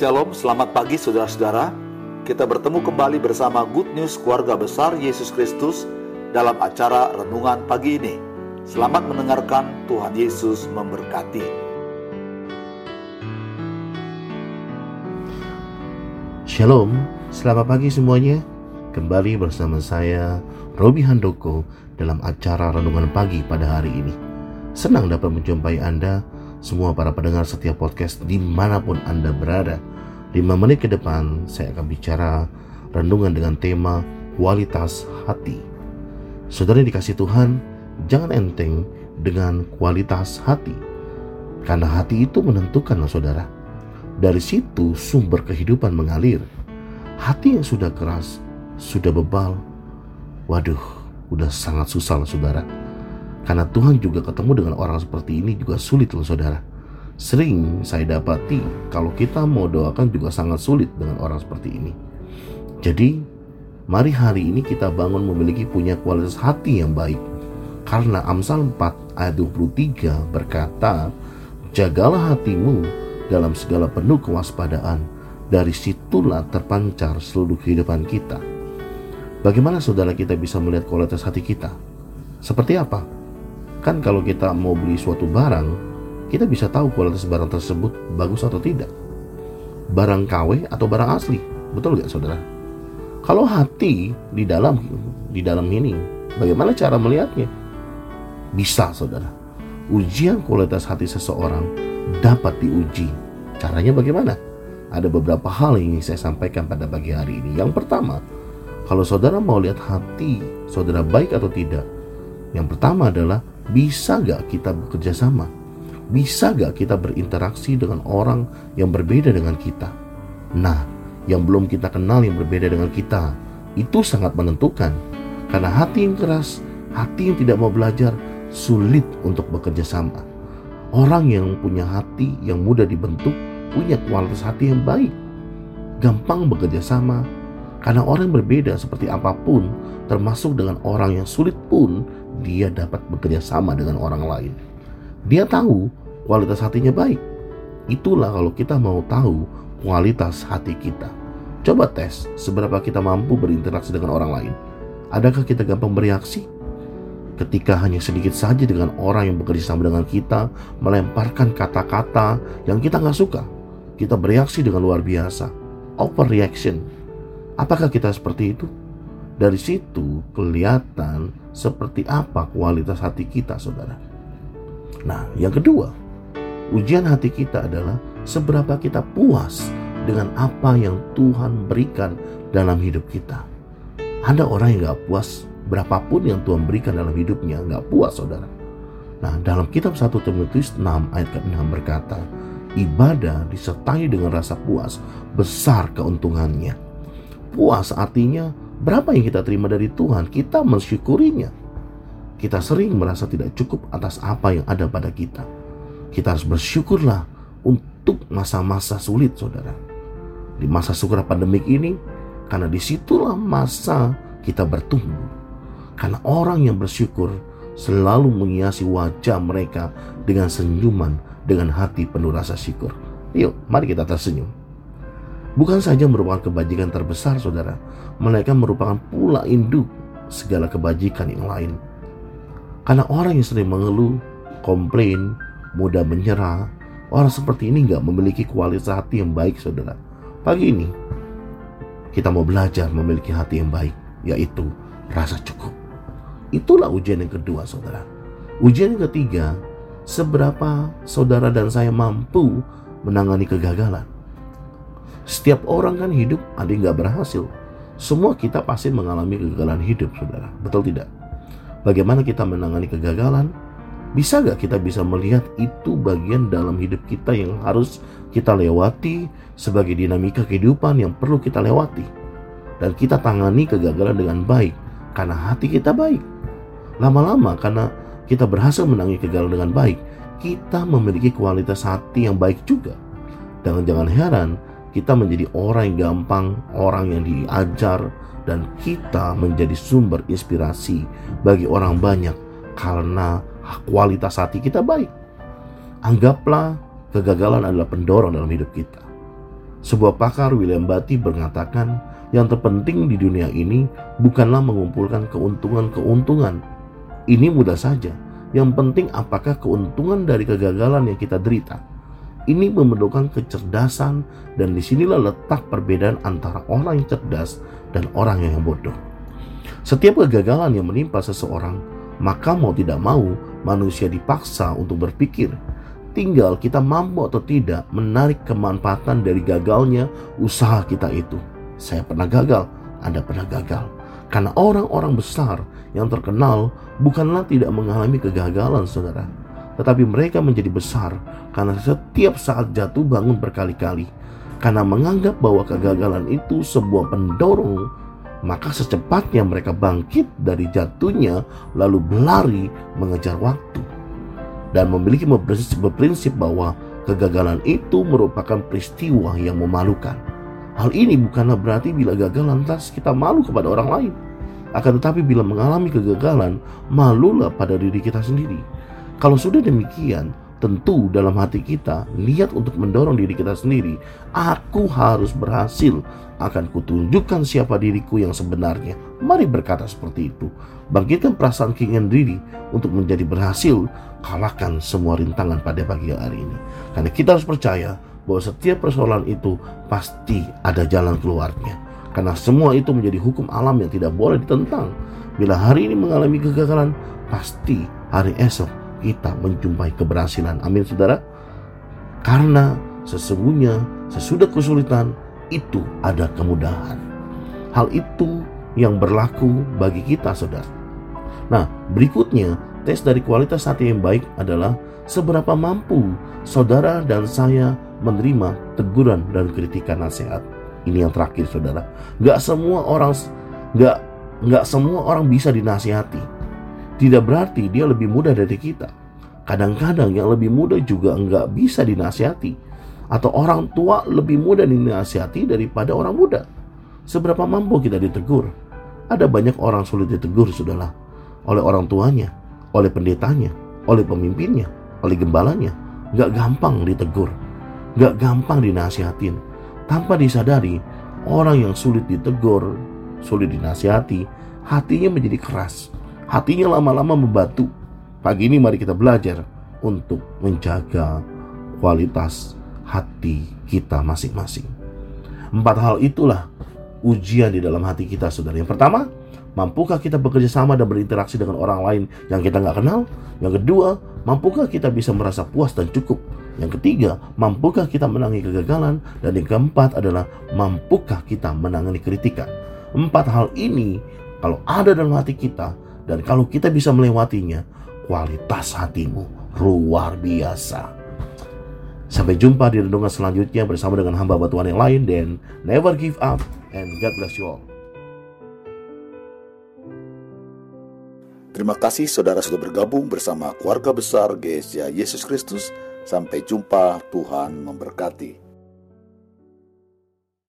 Shalom, selamat pagi saudara-saudara. Kita bertemu kembali bersama Good News Keluarga Besar Yesus Kristus dalam acara renungan pagi ini. Selamat mendengarkan, Tuhan Yesus memberkati. Shalom, selamat pagi semuanya. Kembali bersama saya, Robi Handoko, dalam acara Renungan Pagi pada hari ini. Senang dapat menjumpai Anda, semua para pendengar setiap podcast di mana pun Anda berada. 5 menit ke depan, saya akan bicara renungan dengan tema kualitas hati. Saudara yang dikasih Tuhan, jangan enteng dengan kualitas hati. Karena hati itu menentukan, saudara. Dari situ sumber kehidupan mengalir. Hati yang sudah keras, sudah bebal, waduh, udah sangat susah loh saudara. Karena Tuhan juga ketemu dengan orang seperti ini juga sulit loh saudara. Sering saya dapati kalau kita mau doakan juga sangat sulit dengan orang seperti ini. Jadi, mari hari ini kita bangun memiliki punya kualitas hati yang baik. Karena Amsal 4 ayat 23 berkata, Jagalah hatimu dalam segala penuh kewaspadaan, dari situlah terpancar seluruh kehidupan kita. Bagaimana saudara kita bisa melihat kualitas hati kita? Seperti apa? Kan kalau kita mau beli suatu barang, kita bisa tahu kualitas barang tersebut bagus atau tidak. Barang KW atau barang asli, betul nggak saudara? Kalau hati di dalam di dalam ini, bagaimana cara melihatnya? Bisa saudara. Ujian kualitas hati seseorang dapat diuji. Caranya bagaimana? Ada beberapa hal yang ingin saya sampaikan pada pagi hari ini. Yang pertama, kalau saudara mau lihat hati saudara baik atau tidak, yang pertama adalah bisa gak kita bekerja sama? Bisa gak kita berinteraksi dengan orang yang berbeda dengan kita? Nah, yang belum kita kenal yang berbeda dengan kita, itu sangat menentukan. Karena hati yang keras, hati yang tidak mau belajar, sulit untuk bekerja sama. Orang yang punya hati yang mudah dibentuk, punya kualitas hati yang baik. Gampang bekerja sama, karena orang yang berbeda seperti apa pun, termasuk dengan orang yang sulit pun, dia dapat bekerja sama dengan orang lain. Dia tahu kualitas hatinya baik. Itulah kalau kita mau tahu kualitas hati kita. Coba tes seberapa kita mampu berinteraksi dengan orang lain. Adakah kita gampang bereaksi? Ketika hanya sedikit saja dengan orang yang bekerja sama dengan kita, melemparkan kata-kata yang kita nggak suka, kita bereaksi dengan luar biasa. Overreaction Apakah kita seperti itu? Dari situ kelihatan seperti apa kualitas hati kita, saudara. Nah, yang kedua, ujian hati kita adalah seberapa kita puas dengan apa yang Tuhan berikan dalam hidup kita. Ada orang yang gak puas berapapun yang Tuhan berikan dalam hidupnya, gak puas saudara. Nah, dalam kitab 1 Timotius 6 ayat ke-6 berkata, ibadah disertai dengan rasa puas, besar keuntungannya. Puas artinya berapa yang kita terima dari Tuhan, kita mensyukurinya. Kita sering merasa tidak cukup atas apa yang ada pada kita. Kita harus bersyukurlah untuk masa-masa sulit, saudara. Di masa sukar pandemik ini, karena di situlah masa kita bertumbuh. Karena orang yang bersyukur selalu menghiasi wajah mereka dengan senyuman, dengan hati penuh rasa syukur. Yuk, mari kita tersenyum bukan saja merupakan kebajikan terbesar saudara, melainkan merupakan pula induk segala kebajikan yang lain. Karena orang yang sering mengeluh, komplain, mudah menyerah, orang seperti ini nggak memiliki kualitas hati yang baik saudara. Pagi ini, kita mau belajar memiliki hati yang baik, yaitu rasa cukup. Itulah ujian yang kedua saudara. Ujian yang ketiga, seberapa saudara dan saya mampu menangani kegagalan. Setiap orang kan hidup ada yang gak berhasil. Semua kita pasti mengalami kegagalan hidup, saudara. Betul tidak? Bagaimana kita menangani kegagalan? Bisa gak kita bisa melihat itu bagian dalam hidup kita yang harus kita lewati sebagai dinamika kehidupan yang perlu kita lewati. Dan kita tangani kegagalan dengan baik karena hati kita baik. Lama-lama karena kita berhasil menangani kegagalan dengan baik, kita memiliki kualitas hati yang baik juga. Dan jangan heran kita menjadi orang yang gampang, orang yang diajar, dan kita menjadi sumber inspirasi bagi orang banyak karena kualitas hati kita baik. Anggaplah kegagalan adalah pendorong dalam hidup kita. Sebuah pakar William Batty mengatakan, yang terpenting di dunia ini bukanlah mengumpulkan keuntungan-keuntungan. Ini mudah saja. Yang penting apakah keuntungan dari kegagalan yang kita derita. Ini memerlukan kecerdasan dan di sinilah letak perbedaan antara orang yang cerdas dan orang yang bodoh. Setiap kegagalan yang menimpa seseorang, maka mau tidak mau manusia dipaksa untuk berpikir. Tinggal kita mampu atau tidak menarik kemanfaatan dari gagalnya usaha kita itu. Saya pernah gagal, Anda pernah gagal. Karena orang-orang besar yang terkenal bukanlah tidak mengalami kegagalan, saudara. Tetapi mereka menjadi besar karena setiap saat jatuh bangun berkali-kali. Karena menganggap bahwa kegagalan itu sebuah pendorong, maka secepatnya mereka bangkit dari jatuhnya lalu berlari mengejar waktu. Dan memiliki berprinsip bahwa kegagalan itu merupakan peristiwa yang memalukan Hal ini bukanlah berarti bila gagal lantas kita malu kepada orang lain. Akan tetapi bila mengalami kegagalan, malulah pada diri kita sendiri. Kalau sudah demikian, tentu dalam hati kita niat untuk mendorong diri kita sendiri. Aku harus berhasil. Akan kutunjukkan siapa diriku yang sebenarnya. Mari berkata seperti itu. Bangkitkan perasaan keinginan diri untuk menjadi berhasil. Kalahkan semua rintangan pada pagi hari ini. Karena kita harus percaya bahwa setiap persoalan itu pasti ada jalan keluarnya. Karena semua itu menjadi hukum alam yang tidak boleh ditentang. Bila hari ini mengalami kegagalan, pasti hari esok kita menjumpai keberhasilan. Amin saudara. Karena sesungguhnya sesudah kesulitan itu ada kemudahan. Hal itu yang berlaku bagi kita saudara. Nah berikutnya tes dari kualitas hati yang baik adalah seberapa mampu saudara dan saya menerima teguran dan kritikan nasihat. Ini yang terakhir, saudara. Gak semua orang, gak gak semua orang bisa dinasihati. Tidak berarti dia lebih mudah dari kita. Kadang-kadang yang lebih muda juga nggak bisa dinasihati. Atau orang tua lebih mudah dinasihati daripada orang muda. Seberapa mampu kita ditegur? Ada banyak orang sulit ditegur, saudara. Oleh orang tuanya, oleh pendetanya, oleh pemimpinnya, oleh gembalanya. Gak gampang ditegur gak gampang dinasihatin. Tanpa disadari, orang yang sulit ditegur, sulit dinasihati, hatinya menjadi keras. Hatinya lama-lama membatu. Pagi ini mari kita belajar untuk menjaga kualitas hati kita masing-masing. Empat hal itulah ujian di dalam hati kita, saudara. Yang pertama, mampukah kita bekerja sama dan berinteraksi dengan orang lain yang kita nggak kenal? Yang kedua, mampukah kita bisa merasa puas dan cukup yang ketiga, mampukah kita menangani kegagalan? Dan yang keempat adalah mampukah kita menangani kritikan? Empat hal ini kalau ada dalam hati kita dan kalau kita bisa melewatinya, kualitas hatimu luar biasa. Sampai jumpa di renungan selanjutnya bersama dengan hamba Tuhan yang lain dan never give up and God bless you all. Terima kasih saudara sudah bergabung bersama keluarga besar GSJ Yesus Kristus Sampai jumpa, Tuhan memberkati.